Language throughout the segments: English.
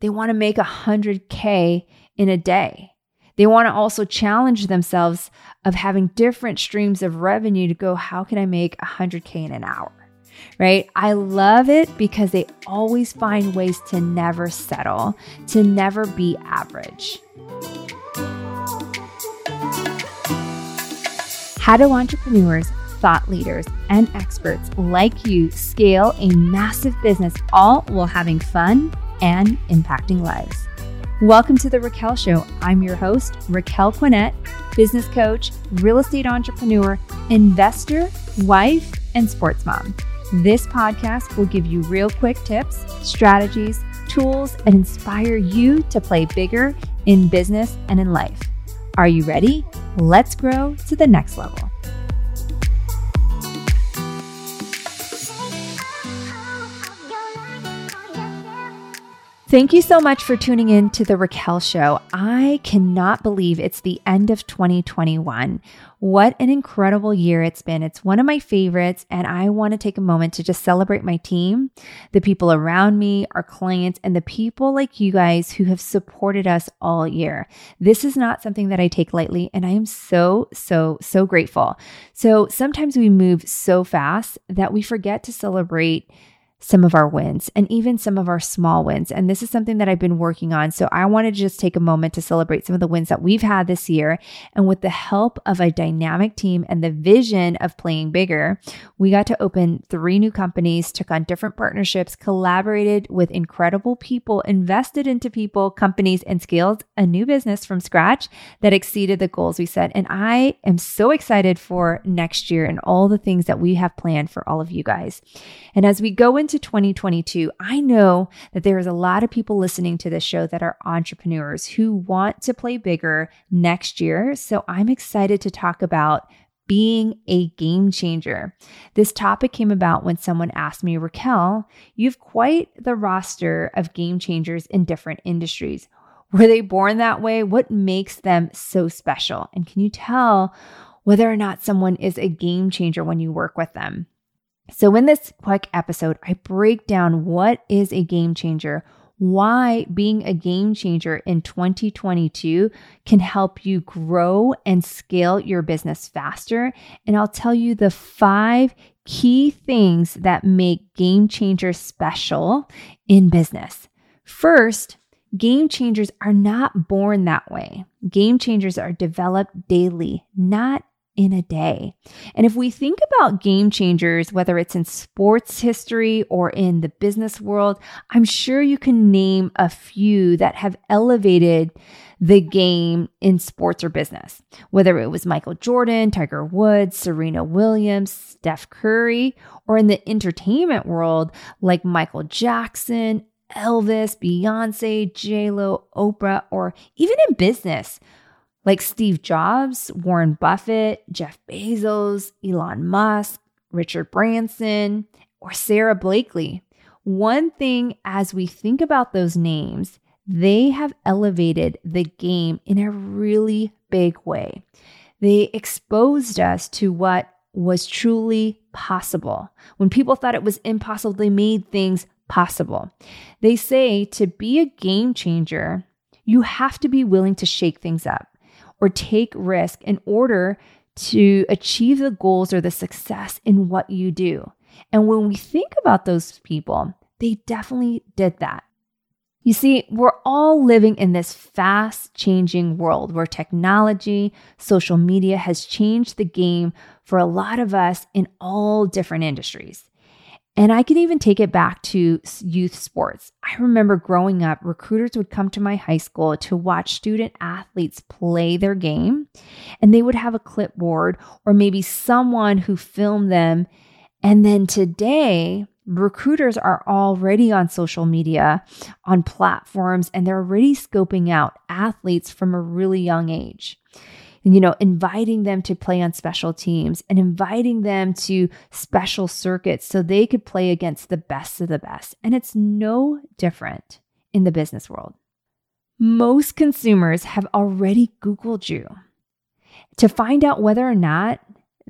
They want to make 100K in a day. They want to also challenge themselves of having different streams of revenue to go, how can I make 100K in an hour? Right? I love it because they always find ways to never settle, to never be average. How do entrepreneurs, thought leaders, and experts like you scale a massive business all while having fun and impacting lives? Welcome to The Raquel Show. I'm your host, Raquel Quinet, business coach, real estate entrepreneur, investor, wife, and sports mom. This podcast will give you real quick tips, strategies, tools, and inspire you to play bigger in business and in life. Are you ready? Let's grow to the next level. Thank you so much for tuning in to the Raquel Show. I cannot believe it's the end of 2021. What an incredible year it's been. It's one of my favorites, and I want to take a moment to just celebrate my team, the people around me, our clients, and the people like you guys who have supported us all year. This is not something that I take lightly, and I am so, so, so grateful. So sometimes we move so fast that we forget to celebrate some of our wins and even some of our small wins. And this is something that I've been working on. So I want to just take a moment to celebrate some of the wins that we've had this year. And with the help of a dynamic team and the vision of playing bigger, we got to open three new companies, took on different partnerships, collaborated with incredible people, invested into people, companies, and scaled a new business from scratch that exceeded the goals we set. And I am so excited for next year and all the things that we have planned for all of you guys. And as we go into into 2022, I know that there is a lot of people listening to this show that are entrepreneurs who want to play bigger next year. So I'm excited to talk about being a game changer. This topic came about when someone asked me, Raquel, you've quite the roster of game changers in different industries. Were they born that way? What makes them so special? And can you tell whether or not someone is a game changer when you work with them? So, in this quick episode, I break down what is a game changer, why being a game changer in 2022 can help you grow and scale your business faster. And I'll tell you the five key things that make game changers special in business. First, Game changers are not born that way. Game changers are developed daily, not in a day. And if we think about game changers, whether it's in sports history or in the business world, I'm sure you can name a few that have elevated the game in sports or business, whether it was Michael Jordan, Tiger Woods, Serena Williams, Steph Curry, or in the entertainment world like Michael Jackson, Elvis, Beyonce, J-Lo, Oprah, or even in business like Steve Jobs, Warren Buffett, Jeff Bezos, Elon Musk, Richard Branson, or Sara Blakely. One thing as we think about those names, they have elevated the game in a really big way. They exposed us to what was truly possible. When people thought it was impossible, they made things possible. They say to be a game changer, you have to be willing to shake things up or take risk in order to achieve the goals or the success in what you do. And when we think about those people, they definitely did that. You see, we're all living in this fast changing world where technology, social media has changed the game for a lot of us in all different industries. And I can even take it back to youth sports. I remember growing up, recruiters would come to my high school to watch student athletes play their game, and they would have a clipboard or maybe someone who filmed them. And then today, recruiters are already on social media, on platforms, and they're already scoping out athletes from a really young age you know, inviting them to play on special teams and inviting them to special circuits so they could play against the best of the best. And it's no different in the business world. Most consumers have already Googled you to find out whether or not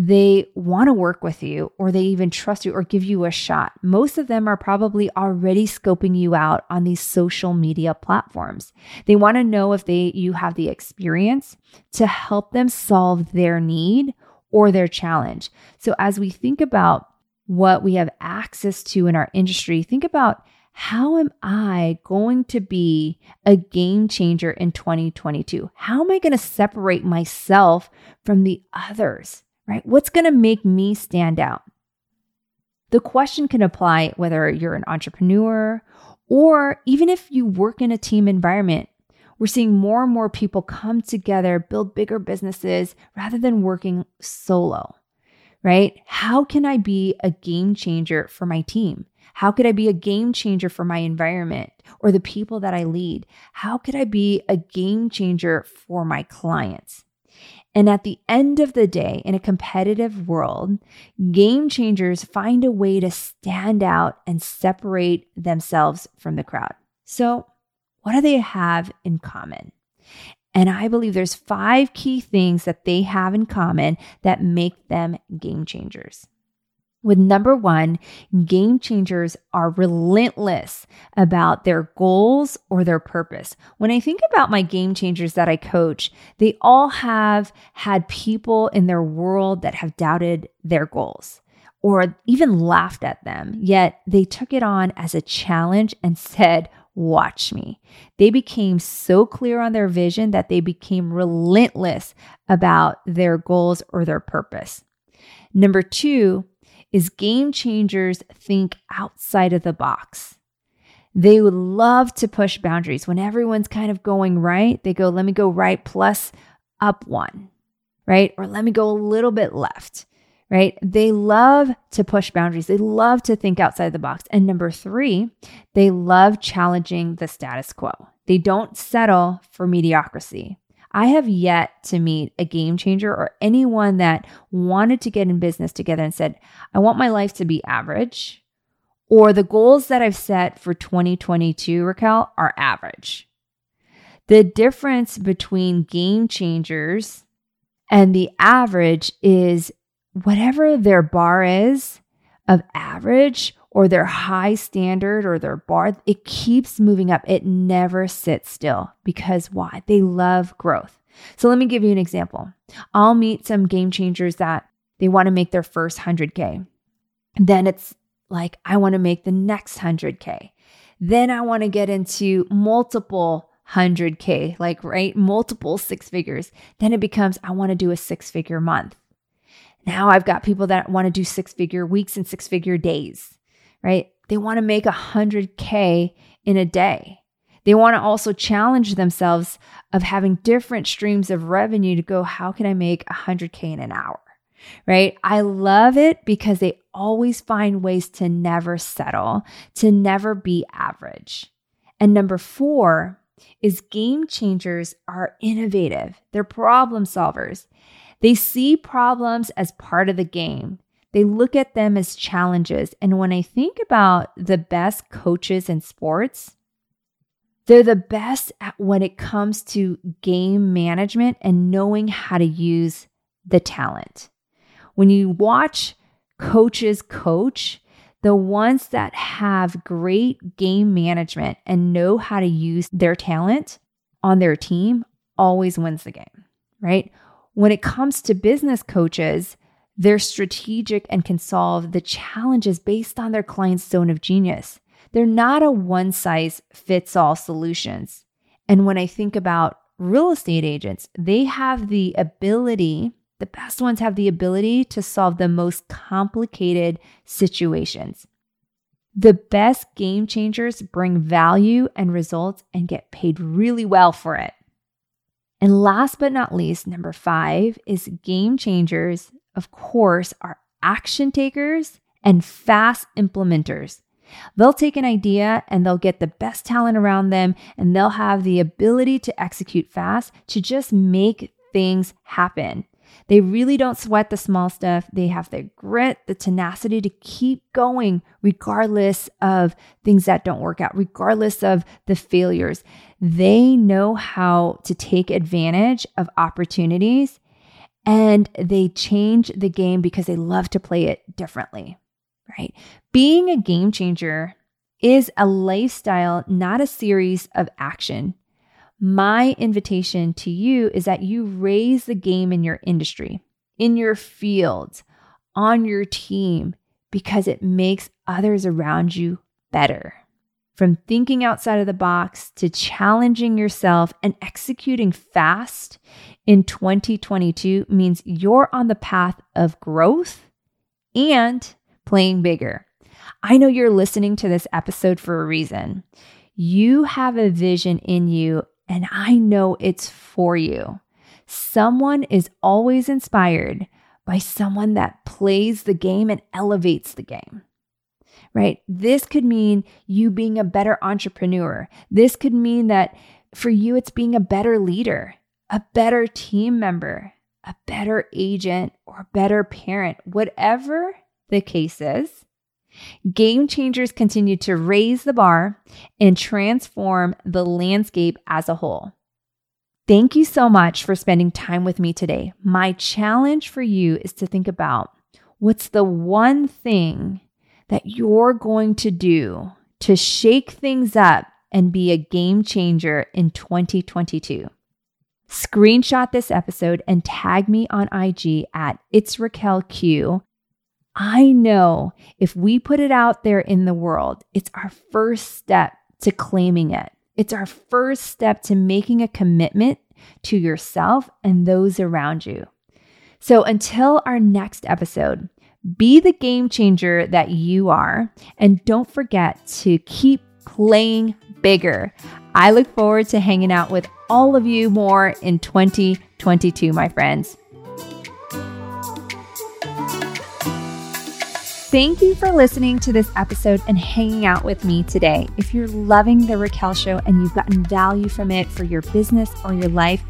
they want to work with you or they even trust you or give you a shot. Most of them are probably already scoping you out on these social media platforms. They want to know if they you have the experience to help them solve their need or their challenge. So as we think about what we have access to in our industry, think about how am I going to be a game changer in 2022? How am I going to separate myself from the others? Right? What's going to make me stand out? The question can apply whether you're an entrepreneur or even if you work in a team environment. We're seeing more and more people come together, build bigger businesses rather than working solo, right? How can I be a game changer for my team? How could I be a game changer for my environment or the people that I lead? How could I be a game changer for my clients? And at the end of the day, in a competitive world, game changers find a way to stand out and separate themselves from the crowd. So, what do they have in common? And I believe there's five key things that they have in common that make them game changers. With number one, game changers are relentless about their goals or their purpose. When I think about my game changers that I coach, they all have had people in their world that have doubted their goals or even laughed at them, yet they took it on as a challenge and said, Watch me. They became so clear on their vision that they became relentless about their goals or their purpose. Number two, is game changers think outside of the box. They would love to push boundaries. When everyone's kind of going right, they go, let me go right plus up one, right? Or let me go a little bit left, right? They love to push boundaries. They love to think outside the box. And number three, they love challenging the status quo. They don't settle for mediocrity. I have yet to meet a game changer or anyone that wanted to get in business together and said, I want my life to be average, or the goals that I've set for 2022, Raquel, are average. The difference between game changers and the average is whatever their bar is of average or their high standard or their bar, it keeps moving up. It never sits still because why? They love growth. So let me give you an example. I'll meet some game changers that they want to make their first 100K. Then it's like, I want to make the next 100K. Then I want to get into multiple 100K, like, right? Multiple six figures. Then it becomes, I want to do a six figure month. Now I've got people that want to do six figure weeks and six figure days right? They want to make a 100K in a day. They want to also challenge themselves of having different streams of revenue to go, how can I make 100K in an hour? Right? I love it because they always find ways to never settle, to never be average. And number four is game changers are innovative, they're problem solvers. They see problems as part of the game. They look at them as challenges. And when I think about the best coaches in sports, they're the best at when it comes to game management and knowing how to use the talent. When you watch coaches coach, the ones that have great game management and know how to use their talent on their team always wins the game, right? When it comes to business coaches, they're strategic and can solve the challenges based on their client's zone of genius. They're not a one size fits all solutions. And when I think about real estate agents, they have the ability, the best ones have the ability to solve the most complicated situations. The best game changers bring value and results and get paid really well for it. And last but not least, number five is game changers of course, are action takers and fast implementers. They'll take an idea and they'll get the best talent around them and they'll have the ability to execute fast to just make things happen. They really don't sweat the small stuff. They have the grit, the tenacity to keep going, regardless of things that don't work out, regardless of the failures. They know how to take advantage of opportunities and they change the game because they love to play it differently, right? Being a game changer is a lifestyle, not a series of action. My invitation to you is that you raise the game in your industry, in your field, on your team, because it makes others around you better. From thinking outside of the box to challenging yourself and executing fast in 2022 means you're on the path of growth and playing bigger. I know you're listening to this episode for a reason. You have a vision in you and I know it's for you. Someone is always inspired by someone that plays the game and elevates the game. Right? This could mean you being a better entrepreneur. This could mean that for you, it's being a better leader, a better team member, a better agent, or a better parent. Whatever the case is, Game changers continue to raise the bar and transform the landscape as a whole. Thank you so much for spending time with me today. My challenge for you is to think about what's the one thing that you're going to do to shake things up and be a game changer in 2022. Screenshot this episode and tag me on IG at It's Raquel Q I know if we put it out there in the world, it's our first step to claiming it. It's our first step to making a commitment to yourself and those around you. So until our next episode, be the game changer that you are. And don't forget to keep playing bigger. I look forward to hanging out with all of you more in 2022, my friends. Thank you for listening to this episode and hanging out with me today. If you're loving The Raquel Show and you've gotten value from it for your business or your life,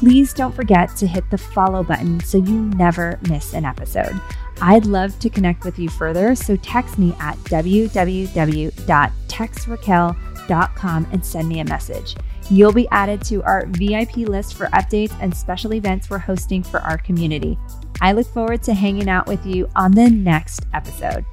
please don't forget to hit the follow button so you never miss an episode. I'd love to connect with you further, so text me at www.textraquel.com and send me a message. You'll be added to our VIP list for updates and special events we're hosting for our community. I look forward to hanging out with you on the next episode.